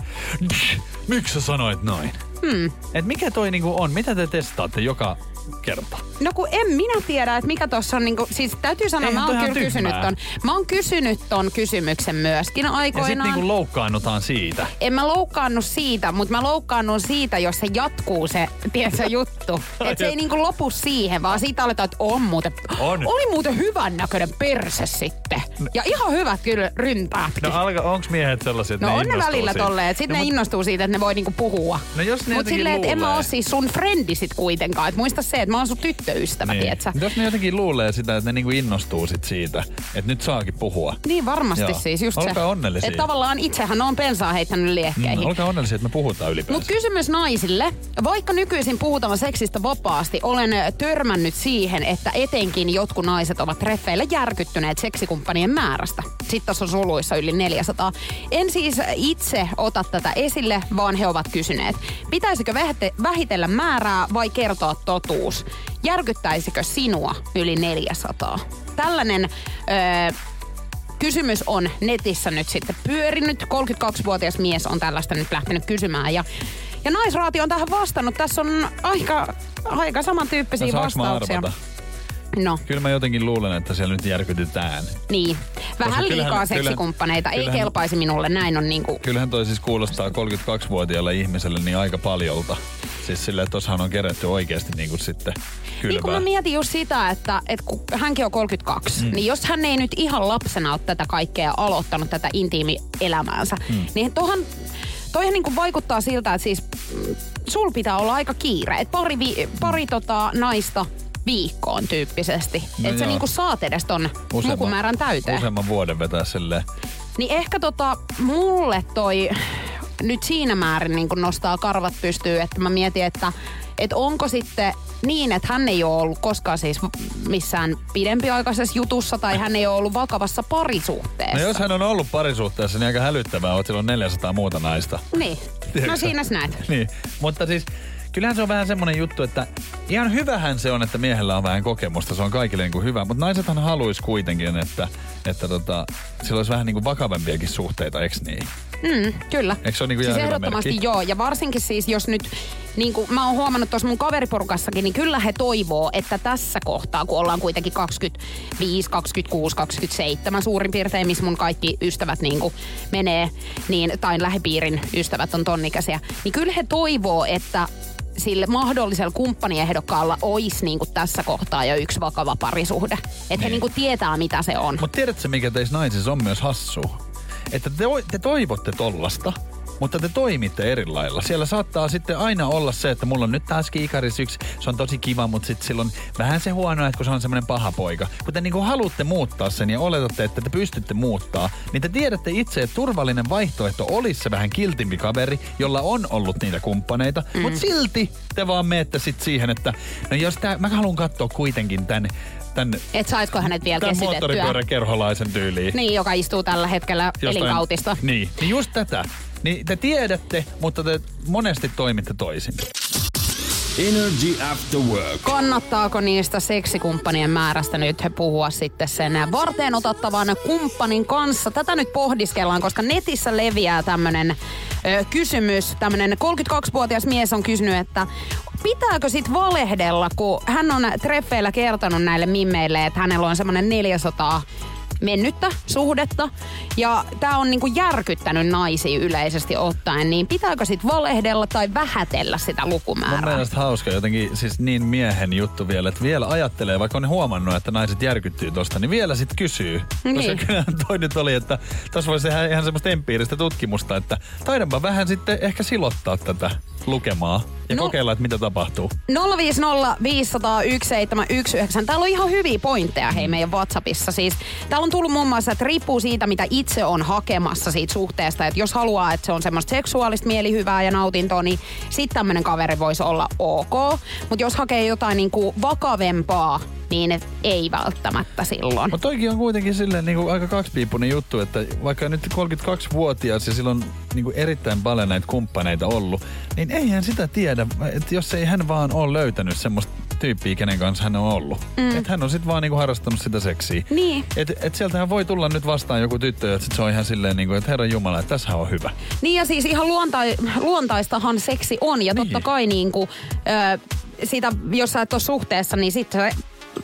Miksi sä sanoit noin? Hmm. Et mikä toi niinku on? Mitä te testaatte joka kerta? No kun en minä tiedä, että mikä tuossa on niinku, siis täytyy sanoa, Eihän mä oon kyllä kysynyt tyhmää. ton. Mä oon kysynyt ton kysymyksen myöskin Ja aikoinaan. sitten niinku loukkaannutaan siitä. En mä loukkaannut siitä, mutta mä loukkaannun siitä, jos se jatkuu se, tiedätkö, juttu. *laughs* Että se ei niinku lopu siihen, vaan siitä aletaan, että on muuten, On. oli muuten hyvän näköinen perse sitten. Ja ihan hyvät kyllä ryntäät. No alka, onks miehet sellaisia, että No ne on ne välillä siitä? tolleen, että sitten no, ne mut- innostuu siitä, että ne voi niinku puhua. No jos ne Mut silleen, että en mä oo siis sun frendi sit kuitenkaan. Että muista se, että mä oon sun tyttöystävä, niin. tietsä. Jos ne jotenkin luulee sitä, että ne niinku innostuu sit siitä, että nyt saakin puhua. Niin varmasti Joo. siis, just Olkaa se. onnellisia. Että tavallaan itsehän on pensaa heittänyt liekkeihin. Mm, olkaa onnellisia, että me puhutaan ylipäänsä. Mutta kysymys naisille. Vaikka nykyisin puhutaan seksistä vapaasti, olen törmännyt siihen, että etenkin jotkut naiset ovat treffeillä järkyttyneet seksikumppanien määrästä. Sitten tässä on suluissa yli 400. En siis itse ota tätä esille, vaan he ovat kysyneet. Pitäisikö vähite- vähitellä määrää vai kertoa totuus? Järkyttäisikö sinua yli 400? Tällainen... Öö, kysymys on netissä nyt sitten pyörinyt. 32-vuotias mies on tällaista nyt lähtenyt kysymään. Ja, ja naisraati on tähän vastannut. Tässä on aika, aika samantyyppisiä no, vastauksia. No, Kyllä mä jotenkin luulen, että siellä nyt järkytytään. niin. Vähän Koska liikaa kyllähän- seksikumppaneita. Ei kyllähän- kelpaisi minulle. Näin on niinku... Kyllähän toi siis kuulostaa 32-vuotiaalle ihmiselle niin aika paljolta. Siis sillä, että tossahan on kerätty oikeasti niin kuin sitten kylvää. Niin kun mä mietin just sitä, että, että kun hänkin on 32, mm. niin jos hän ei nyt ihan lapsena ole tätä kaikkea aloittanut, tätä intiimielämäänsä, mm. niin tohan, toihan niin kuin vaikuttaa siltä, että siis mm, sul pitää olla aika kiire. Että pari, vi, pari tota, naista viikkoon tyyppisesti. No että sä niinku saat edes ton Useamman- lukumäärän täyteen. Useamman vuoden vetää silleen. Niin ehkä tota, mulle toi nyt siinä määrin niin kun nostaa karvat pystyy, että mä mietin, että, että onko sitten niin, että hän ei ole ollut koskaan siis missään pidempiaikaisessa jutussa tai hän ei ole ollut vakavassa parisuhteessa. No jos hän on ollut parisuhteessa, niin aika hälyttävää sillä on 400 muuta naista. Niin. Tiedätkö No siinä näet. Niin, mutta siis kyllähän se on vähän semmoinen juttu, että ihan hyvähän se on, että miehellä on vähän kokemusta, se on kaikille niin kuin hyvä, mutta naisethan haluaisi kuitenkin, että, että tota, sillä olisi vähän niin kuin vakavampiakin suhteita, eikö niin? Mm, kyllä. Eikö se ole niin kuin siis ehdottomasti merkki? joo. Ja varsinkin siis, jos nyt, niin kuin mä oon huomannut tuossa mun kaveriporukassakin, niin kyllä he toivoo, että tässä kohtaa, kun ollaan kuitenkin 25, 26, 27 suurin piirtein, missä mun kaikki ystävät niin kuin menee, niin, tai lähipiirin ystävät on tonnikäisiä, niin kyllä he toivoo, että sille mahdollisella kumppaniehdokkaalla olisi niin kuin tässä kohtaa jo yksi vakava parisuhde. Että Niin. he niin kuin tietää, mitä se on. Mutta tiedätkö, mikä teissä naisissa on myös hassu? Että te, te toivotte tollasta, mutta te toimitte eri lailla. Siellä saattaa sitten aina olla se, että mulla on nyt taas kiikaris yksi, se on tosi kiva, mutta sitten silloin vähän se huono, että kun se on semmoinen paha poika. Kun te niinku haluatte muuttaa sen ja oletatte, että te pystytte muuttaa, niin te tiedätte itse, että turvallinen vaihtoehto olisi se vähän kiltimpi kaveri, jolla on ollut niitä kumppaneita, mm. mutta silti te vaan menette sitten siihen, että no jos tää, mä haluan katsoa kuitenkin tän, tän Että saisiko hänet vielä Tämän moottoripyöräkerholaisen tyyliin. Niin, joka istuu tällä hetkellä elinkautista. Niin, niin just tätä. Niin te tiedätte, mutta te monesti toimitte toisin. Energy After Work. Kannattaako niistä seksikumppanien määrästä nyt he puhua sitten sen varteen otettavan kumppanin kanssa? Tätä nyt pohdiskellaan, koska netissä leviää tämmönen ö, kysymys. Tämmönen 32-vuotias mies on kysynyt, että pitääkö sit valehdella, kun hän on treffeillä kertonut näille mimmeille, että hänellä on semmonen 400 mennyttä suhdetta. Ja tämä on niinku järkyttänyt naisia yleisesti ottaen, niin pitääkö sit valehdella tai vähätellä sitä Mun lukumäärää? mielestä hauska jotenkin siis niin miehen juttu vielä, että vielä ajattelee, vaikka on huomannut, että naiset järkyttyy tosta, niin vielä sit kysyy. Niin. Koska kyllähän toi nyt oli, että tässä voisi tehdä ihan semmoista empiiristä tutkimusta, että taidanpa vähän sitten ehkä silottaa tätä lukemaa ja No. kokeilla, että mitä tapahtuu. 050 500 1719. Täällä on ihan hyviä pointteja hei meidän WhatsAppissa. Siis, täällä on tullut muun muassa, että riippuu siitä, mitä itse on hakemassa siitä suhteesta. Että jos haluaa, että se on semmoista seksuaalista mielihyvää ja nautintoa, niin sitten tämmöinen kaveri voisi olla ok. Mutta jos hakee jotain niinku vakavempaa, niin ei välttämättä silloin. Mutta toikin on kuitenkin silleen niin kuin aika kaksipiippunen juttu, että vaikka nyt 32-vuotias ja sillä on niin kuin erittäin paljon näitä kumppaneita ollut, niin eihän sitä tiedä, että jos ei hän vaan ole löytänyt semmoista tyyppiä, kenen kanssa hän on ollut. Mm. Että hän on sitten vaan niin kuin harrastanut sitä seksiä. Niin. Et, et sieltähän voi tulla nyt vastaan joku tyttö, että sit se on ihan silleen, niin kuin, että herran jumala, että tässä on hyvä. Niin ja siis ihan luontai, luontaistahan seksi on ja totta Niin. kai niinku, ö, sitä, jos sä et ole suhteessa, niin sitten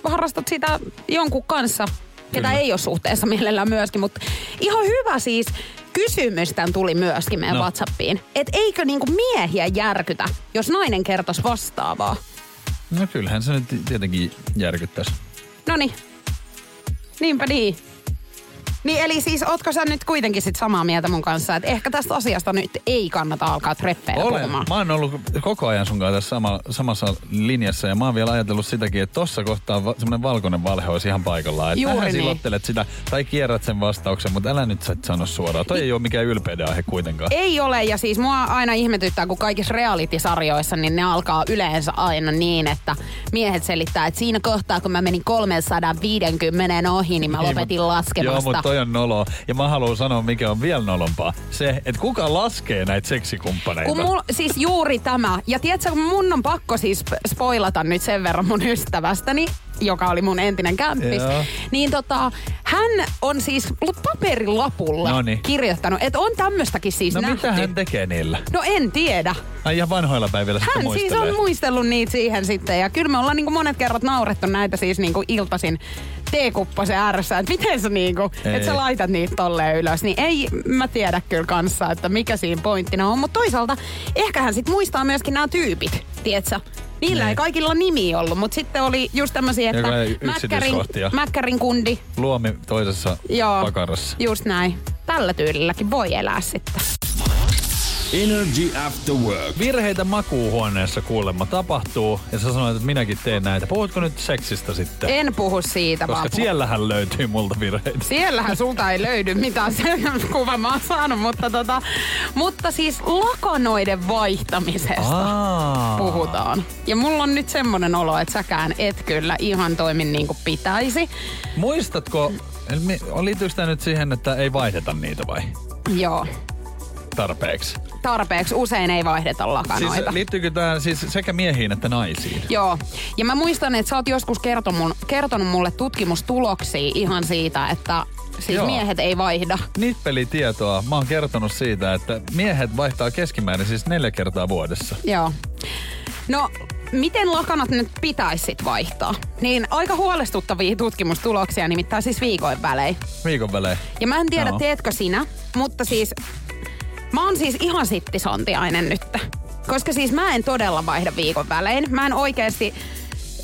harrastat sitä jonkun kanssa, ketä Kyllä. ei ole suhteessa mielellään myöskin. Mutta ihan hyvä siis kysymys tämän tuli myöskin meidän No. Whatsappiin. Että eikö niinku miehiä järkytä, jos nainen kertoisi vastaavaa? No kyllähän se nyt tietenkin järkyttäisi. No niin. Niinpä niin. Niin eli siis ootko sä nyt kuitenkin sit samaa mieltä mun kanssa, että ehkä tästä asiasta nyt ei kannata alkaa treffeillä Olen. puhumaan? Mä oon ollut koko ajan sun kanssa tässä sama, samassa linjassa ja mä oon vielä ajatellut sitäkin, että tossa kohtaa va, semmonen valkoinen valhe olisi ihan paikallaan. Että Juuri vähän niin. silottelet sitä tai kierrät sen vastauksen, mutta älä nyt sä sano suoraan. Toi ei ole mikään ylpeyden aihe kuitenkaan. Ei ole, ja siis mua aina ihmetyttää, kun kaikissa reality-sarjoissa, niin ne alkaa yleensä aina niin, että miehet selittää, että siinä kohtaa, kun mä menin 350 ohi, niin mä lopetin Joo, laskemasta. mutta toi on nolo. Ja mä haluan sanoa, mikä on vielä nolompaa. Se, että kuka laskee näitä seksikumppaneita. Kun mul, siis juuri tämä. Ja tiedätkö, kun mun on pakko siis sp- spoilata nyt sen verran mun ystävästäni, joka oli mun entinen kämppis. Joo. Niin tota, hän on siis paperilapulla Noniin. kirjoittanut, että on tämmöistäkin siis no nähty. mitä hän tekee niillä? No en tiedä. Ai ihan vanhoilla päivillä sitten Hän siis muistelee. on muistellut niitä siihen sitten. Ja kyllä me ollaan niinku monet kerrat naurettu näitä siis niinku iltasin teekuppasen ääressä. Että miten sä niinku, että sä laitat niitä tolleen ylös. Niin ei mä tiedä kyllä kanssa, että mikä siinä pointtina on. Mutta toisaalta ehkä hän sit muistaa myöskin nämä tyypit. tietsä. Niillä Niin. ei kaikilla nimi ollut, mutta sitten oli just tämmöisiä, että Mäkkärin. Mäkkärin kundi, Luomi toisessa Joo. pakarassa. just näin. Tällä tyylilläkin voi elää sitten. Energy After Work. Virheitä makuuhuoneessa kuulemma tapahtuu, ja sä sanoit, että minäkin teen näitä. Puhutko nyt seksistä sitten? En puhu siitä, Koska vaan puhun- siellähän löytyy multa virheitä. Siellähän sulta ei löydy mitään sen kuva mä oon saanut, mutta, tota, mutta siis lakanoiden vaihtamisesta Aa. puhutaan. Ja mulla on nyt semmonen olo, että säkään et kyllä ihan toimi niin kuin pitäisi. Muistatko, liittyykö tämä nyt siihen, että ei vaihdeta niitä vai Joo. tarpeeksi? Tarpeeksi usein ei vaihdeta Siis lakanoita. liittyykö tämä siis sekä miehiin että naisiin? Joo. Ja mä muistan, että sä oot joskus kertonut, kertonut mulle tutkimustuloksia ihan siitä, että siis Joo. miehet ei vaihda. Nippelitietoa. Mä oon kertonut siitä, että miehet vaihtaa keskimäärin siis neljä kertaa vuodessa. Joo. No, miten lakanat nyt pitäisi sit vaihtaa? Niin aika huolestuttavia tutkimustuloksia, nimittäin siis viikoin välein. Viikon välein. Ja mä en tiedä, Joo. teetkö sinä, mutta siis mä oon siis ihan sittisontiainen nyt. Koska siis mä en todella vaihda viikon välein. Mä en oikeesti,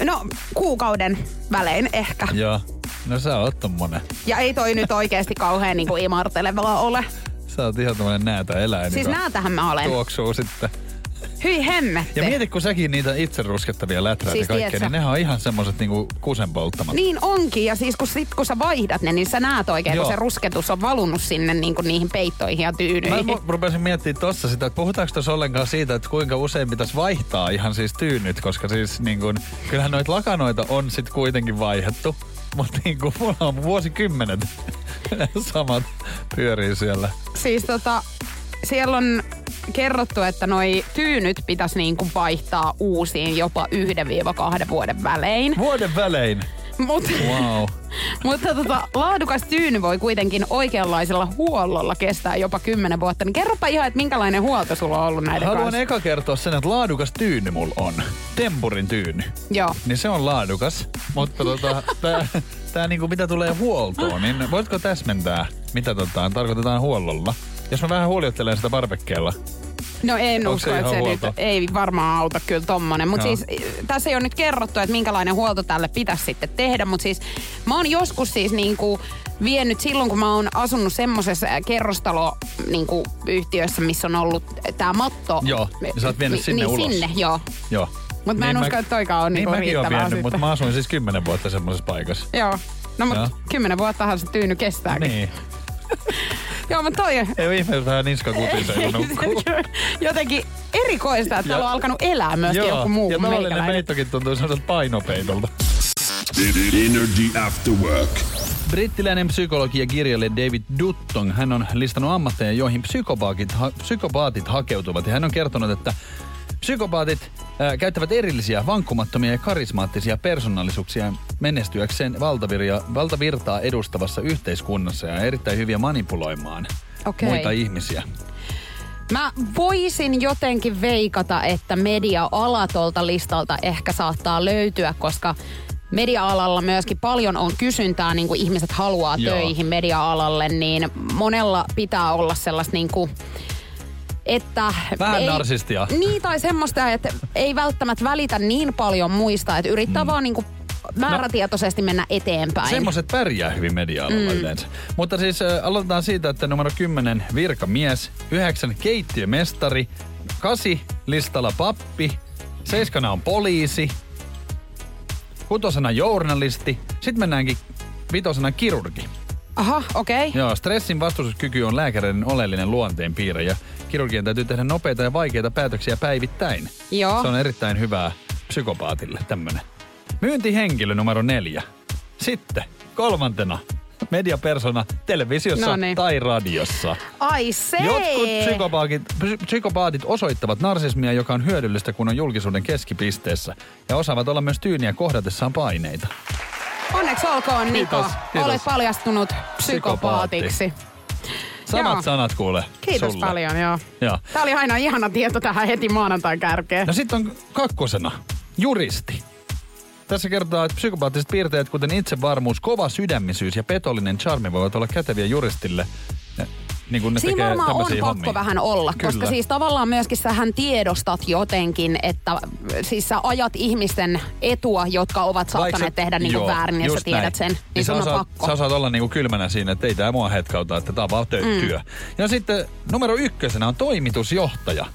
no kuukauden välein ehkä. Joo. No sä oot tommonen. Ja ei toi nyt oikeesti kauhean niinku imartelevaa ole. Sä oot ihan tommonen näätä eläin. Siis näätähän mä olen. Tuoksuu sitten. Hyi hemmetti. Ja mieti, kun säkin niitä itse ruskettavia läträitä Siis kaikkea, niin nehän on ihan semmoset niinku kusen polttamat. Niin onkin, ja siis kun, sit, kun sä vaihdat ne, niin sä näet oikein, Joo. kun se rusketus on valunut sinne niin kuin niihin peittoihin ja Mä tyynyihin. mu- rupesin miettimään tossa sitä, että puhutaanko tuossa ollenkaan siitä, että kuinka usein pitäisi vaihtaa ihan siis tyynyt, koska siis niin kun, kyllähän noita lakanoita on sit kuitenkin vaihdettu, mutta niin kuin mulla on vuosikymmenet *laughs* samat pyörii siellä. Siis tota, siellä on kerrottu, että noi tyynyt pitäisi niin kuin vaihtaa uusiin jopa 1-2 vuoden välein. Vuoden välein. Mut, Wow. *laughs* mutta tota, laadukas tyyny voi kuitenkin oikeanlaisella huollolla kestää jopa 10 vuotta. Niin kerropa ihan, että minkälainen huolto sulla on ollut näiden Haluan kanssa. eka kertoa sen, että laadukas tyyny mulla on. Tempurin tyyny. Joo. Niin se on laadukas, mutta tota, *laughs* tää, tää niinku mitä tulee huoltoon, niin voitko täsmentää, mitä tota, tarkoitetaan huollolla? Jos mä vähän huoliottelen sitä barbekkeella. No en Onko usko, se että se nyt ei varmaan auta kyllä tommonen. Mutta Joo. siis tässä ei ole nyt kerrottu, että minkälainen huolto tälle pitäisi sitten tehdä. Mutta siis mä oon joskus siis niinku vienyt silloin, kun mä oon asunut semmoisessa kerrostalo niinku yhtiössä, missä on ollut tää matto. Joo, ja sä oot vienyt sinne niin, ulos. sinne, joo. Joo. Mut mä en usko, että toikaan on niin niinku mäkin riittävää vienyt, mutta mä asuin siis kymmenen vuotta semmoisessa paikassa. Joo. No mut Joo. kymmenen vuottahan se tyyny kestääkin. Niin. *laughs* Joo, mutta toi Ei ole ihme, jos vähän niska kutisee, kun *laughs* nukkuu. jotenkin erikoista, että täällä on alkanut elää myöskin joku muu ja kuin tavallinen peittokin tuntuu sellaiselta painopeitolta. Energy After Work. Brittiläinen psykologi ja kirjailija David Dutton, hän on listannut ammatteja, joihin psykopaatit, ha, psykopaatit hakeutuvat. Ja hän on kertonut, että psykopaatit ää, käyttävät erillisiä, vankkumattomia ja karismaattisia persoonallisuuksia menestyäkseen valtavirja, valtavirtaa edustavassa yhteiskunnassa ja erittäin hyviä manipuloimaan Okei. muita ihmisiä. Mä voisin jotenkin veikata, että media-alatolta listalta ehkä saattaa löytyä, koska media-alalla myöskin paljon on kysyntää, niin kuin ihmiset haluaa Joo. töihin media-alalle, niin monella pitää olla sellaista niin kuin, että... Vähän narsistia. *laughs* Niin, tai semmoista, että ei välttämättä välitä niin paljon muista, että yrittää mm. vaan niin kuin määrätietoisesti mennä eteenpäin. Semmoiset pärjää hyvin media-alalla mm. yleensä. Mutta siis äh, aloitetaan siitä, että numero 10 virkamies, 9 keittiömestari, 8 listalla pappi, 7 on poliisi, kutosena journalisti, sitten mennäänkin vitosena kirurgi. Aha, okei. Okay. Joo, stressin vastustuskyky on lääkäreiden oleellinen luonteenpiirre ja kirurgien täytyy tehdä nopeita ja vaikeita päätöksiä päivittäin. Joo. Se on erittäin hyvää psykopaatille tämmönen. Myyntihenkilö numero neljä. Sitten kolmantena mediapersona televisiossa Noniin. tai radiossa. Ai se! Jotkut psykopaatit, psy- psykopaatit osoittavat narsismia, joka on hyödyllistä, kun on julkisuuden keskipisteessä. Ja osaavat olla myös tyyniä kohdatessaan paineita. Onneksi olkoon, Niko. Kiitos, kiitos. Olet paljastunut psykopaatiksi. Samat Joo. sanat kuule Kiitos sulle. paljon, joo. Joo. Tämä oli aina ihana tieto tähän heti maanantain kärkeen. No sitten on kakkosena juristi. Tässä kertaa, että psykopaattiset piirteet, kuten itsevarmuus, kova sydämisyys ja petollinen charmi voivat olla käteviä juristille. Niin kun ne Siinä tekee varmaan on tämmöisiä pakko hommia. vähän olla, Kyllä. koska siis tavallaan myöskin sähän tiedostat jotenkin, että siis sä ajat ihmisten etua, jotka ovat saattaneet Vaikka- tehdä niin kuin joo, väärin, ja sä tiedät näin. sen, niin, niin sun sä on osaat, pakko. Sä osaat olla niinku kylmänä siinä, että ei tää mua hetkauta, että tää on vaan Mm. Ja sitten numero ykkösenä on toimitusjohtaja.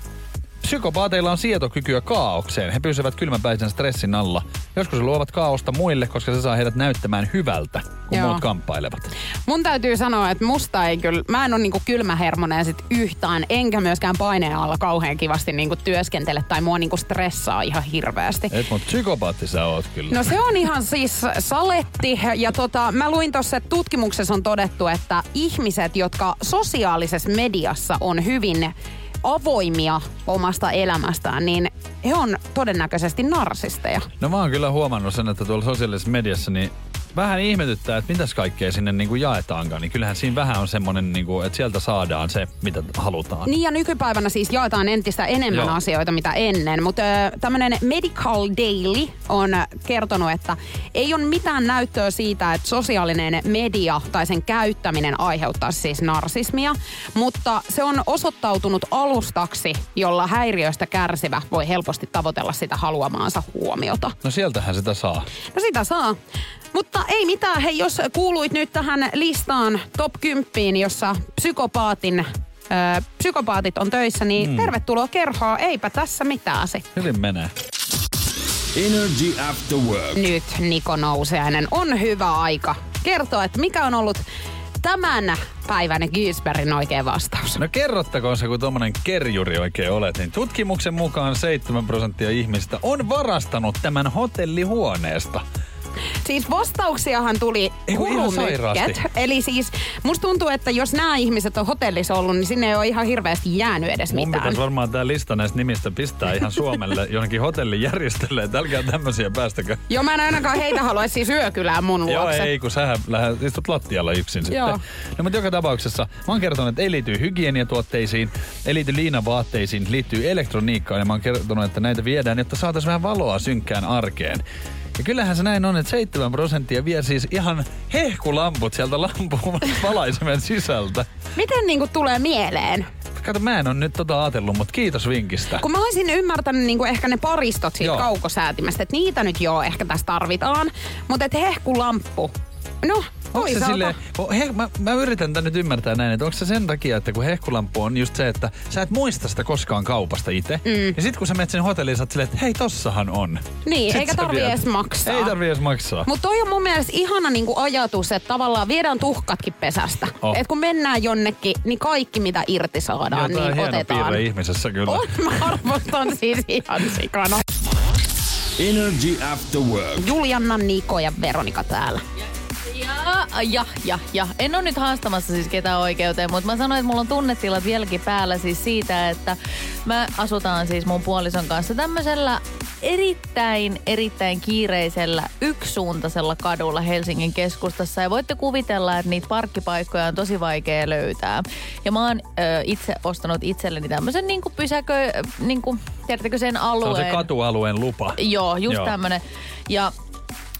Psykopaateilla on sietokykyä kaaukseen. He pysyvät kylmäpäisen stressin alla. Joskus luovat kaaosta muille, koska se saa heidät näyttämään hyvältä, kun Joo. muut kamppailevat. Mun täytyy sanoa, että musta ei kyllä, mä en ole niinku kylmähermonen sit yhtään, enkä myöskään paineen alla kauhean kivasti niinku työskentele tai mua niinku stressaa ihan hirveästi. Et mut psykopaatti sä oot kyllä. No se on ihan siis saletti ja tota, mä luin tuossa, että tutkimuksessa on todettu, että ihmiset, jotka sosiaalisessa mediassa on hyvin avoimia omasta elämästään, niin he on todennäköisesti narsisteja. No mä oon kyllä huomannut sen, että tuolla sosiaalisessa mediassa niin vähän ihmetyttää, että mitäs kaikkea sinne niin kuin jaetaankaan. Niin kyllähän siinä vähän on semmoinen, niin kuin, että sieltä saadaan se, mitä halutaan. Niin ja nykypäivänä siis jaetaan entistä enemmän Joo. asioita mitä ennen, mutta tämmöinen Medical Daily on kertonut, että ei ole mitään näyttöä siitä, että sosiaalinen media tai sen käyttäminen aiheuttaa siis narsismia, mutta se on osoittautunut alustaksi, jolla häiriöistä kärsivä voi helposti tavoitella sitä haluamaansa huomiota. No sieltähän sitä saa. No sitä saa. Mutta ei mitään, hei jos kuuluit nyt tähän listaan top 10, jossa psykopaatin, ö, psykopaatit on töissä, niin mm. tervetuloa kerhoon. Eipä tässä mitään se. Hyvin menee. Energy After Work. Nyt Niko Nousiainen on hyvä aika kertoa, että mikä on ollut tämän päivän Gysbergin oikea vastaus. No kerrottakoon se, kun tuommoinen kerjuri oikein olet, niin tutkimuksen mukaan 7 prosenttia ihmistä on varastanut tämän hotellihuoneesta. Siis vastauksiahan tuli hurumykket. Eli siis musta tuntuu, että jos nämä ihmiset on hotellissa ollut, niin sinne ei ole ihan hirveästi jäänyt edes Mun mitään. pitäisi varmaan tää lista näistä nimistä pistää ihan Suomelle *laughs* jonnekin hotellijärjestölle, että älkää tämmöisiä päästäkö. Joo, mä en ainakaan heitä halua siis yökylään mun Joo, luokse. ei, kun sähän lähdet, istut lattialla yksin Joo. sitten. No, mutta joka tapauksessa mä oon kertonut, että ei liity hygieniatuotteisiin, ei liity liinavaatteisiin, liittyy elektroniikkaan ja mä oon kertonut, että näitä viedään, jotta saataisiin vähän valoa synkkään arkeen. Ja kyllähän se näin on, että 7 prosenttia vie siis ihan hehkulamput sieltä lampun *laughs* valaisimen sisältä. Miten niinku tulee mieleen? Kato, mä en ole nyt tota ajatellut, mutta kiitos vinkistä. Kun mä olisin ymmärtänyt niinku ehkä ne paristot siitä Joo. kaukosäätimestä, että niitä nyt joo ehkä tässä tarvitaan. Mutta että hehkulamppu, no Onko se o- he, mä, mä, yritän tän nyt ymmärtää näin, että onko se sen takia, että kun hehkulampu on just se, että sä et muista sitä koskaan kaupasta itse. Mm. Ja sit kun sä menet sen hotelliin, sä oot silleen, että hei tossahan on. Niin, Sit eikä viet. edes maksaa. Ei tarvii edes maksaa. Mutta toi on mun mielestä ihana niinku ajatus, että tavallaan viedään tuhkatkin pesästä. Oh. Et kun mennään jonnekin, niin kaikki mitä irti saadaan, Jotain niin hieno otetaan. piirre ihmisessä kyllä. On, mä arvostan siis ihan sikana. Energy After Work. Julianna, Niko ja Veronika täällä. Ja, ja, ja, ja. En ole nyt haastamassa siis ketään oikeuteen, mutta mä sanoin, että mulla on tunnetilat vieläkin päällä siis siitä, että mä asutaan siis mun puolison kanssa tämmöisellä erittäin, erittäin kiireisellä yksisuuntaisella kadulla Helsingin keskustassa. Ja voitte kuvitella, että niitä parkkipaikkoja on tosi vaikea löytää. Ja mä oon ö, itse ostanut itselleni tämmöisen niin pysäkö, niin kuin, tiedättekö sen Se on alueen. se katualueen lupa. Joo, just Joo. tämmönen. Ja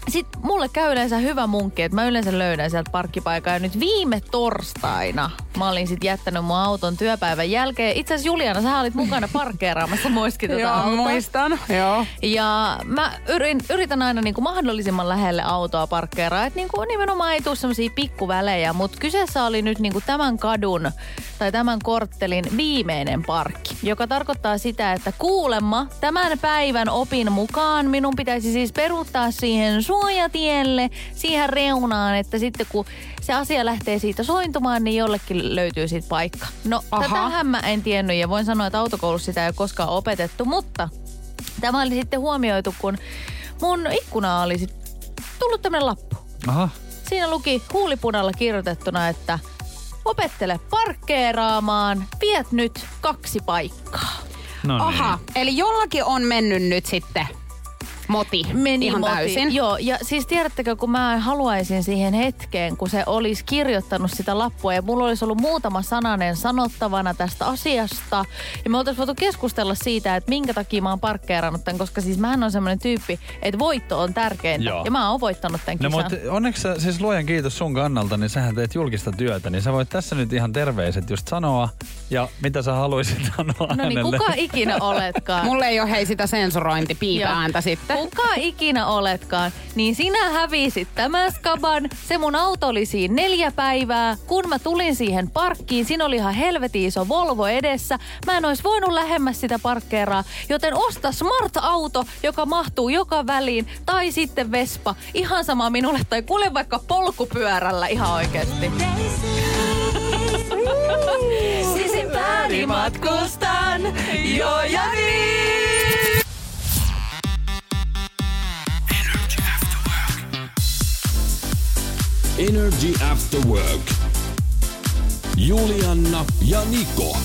sitten mulle käy yleensä hyvä munkki, että mä yleensä löydän sieltä parkkipaikan. Ja nyt viime torstaina mä olin sitten jättänyt mun auton työpäivän jälkeen. Itse asiassa Juliana, sä olit mukana parkkeeraamassa muiskin tota *laughs* Joo, muistan. Joo. Ja mä yrin, yritän aina niinku mahdollisimman lähelle autoa parkkeeraa, että niinku nimenomaan ei tule semmosia pikkuvälejä, mutta kyseessä oli nyt niinku tämän kadun tai tämän korttelin viimeinen parkki, joka tarkoittaa sitä, että kuulemma tämän päivän opin mukaan minun pitäisi siis peruuttaa siihen suojatielle, siihen reunaan, että sitten kun se asia lähtee siitä sointumaan, niin jollekin löytyy siitä paikka. No, Aha. tätähän mä en tiennyt ja voin sanoa, että autokoulussa sitä ei ole koskaan opetettu, mutta Tämä oli sitten huomioitu, kun mun ikkuna oli sit tullut tämmönen lappu. Aha. Siinä luki huulipunalla kirjoitettuna, että opettele parkkeeraamaan, viet nyt kaksi paikkaa. No Aha, niin. eli jollakin on mennyt nyt sitten moti Meni ihan moti. täysin. Joo, ja siis tiedättekö, kun mä haluaisin siihen hetkeen, kun se olisi kirjoittanut sitä lappua ja mulla olisi ollut muutama sananen sanottavana tästä asiasta. Ja me oltaisiin voitu keskustella siitä, että minkä takia mä oon parkkeerannut tämän, koska siis mähän on semmoinen tyyppi, että voitto on tärkeintä. Joo. Ja mä oon voittanut tämän No kisan. mutta onneksi sä, siis luojan kiitos sun kannalta, niin sähän teet julkista työtä, niin sä voit tässä nyt ihan terveiset just sanoa ja mitä sä haluaisit sanoa No niin, hänelle. kuka ikinä oletkaan. Mulle ei ole hei sitä sensurointipiipääntä sitten. Kuka ikinä oletkaan, niin sinä hävisit tämän skaban. Se mun auto oli siinä neljä päivää. Kun mä tulin siihen parkkiin, siinä oli ihan helvetin iso Volvo edessä. Mä en olisi voinut lähemmäs sitä parkkeeraa, joten osta smart-auto, joka mahtuu joka väliin. Tai sitten Vespa. Ihan sama minulle. Tai kuule vaikka polkupyörällä ihan oikeasti. Sisimpääni matkustan jo ja niin. Energy After Work. Julianna ja Niko.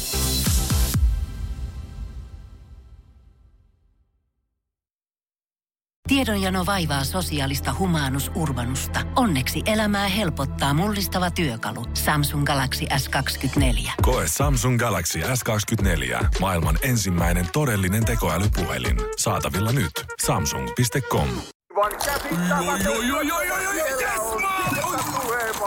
Tiedonjano vaivaa sosiaalista humanus urbanusta. Onneksi elämää helpottaa mullistava työkalu. Samsung Galaxy S24. Koe Samsung Galaxy S24. Maailman ensimmäinen todellinen tekoälypuhelin. Saatavilla nyt. Samsung.com.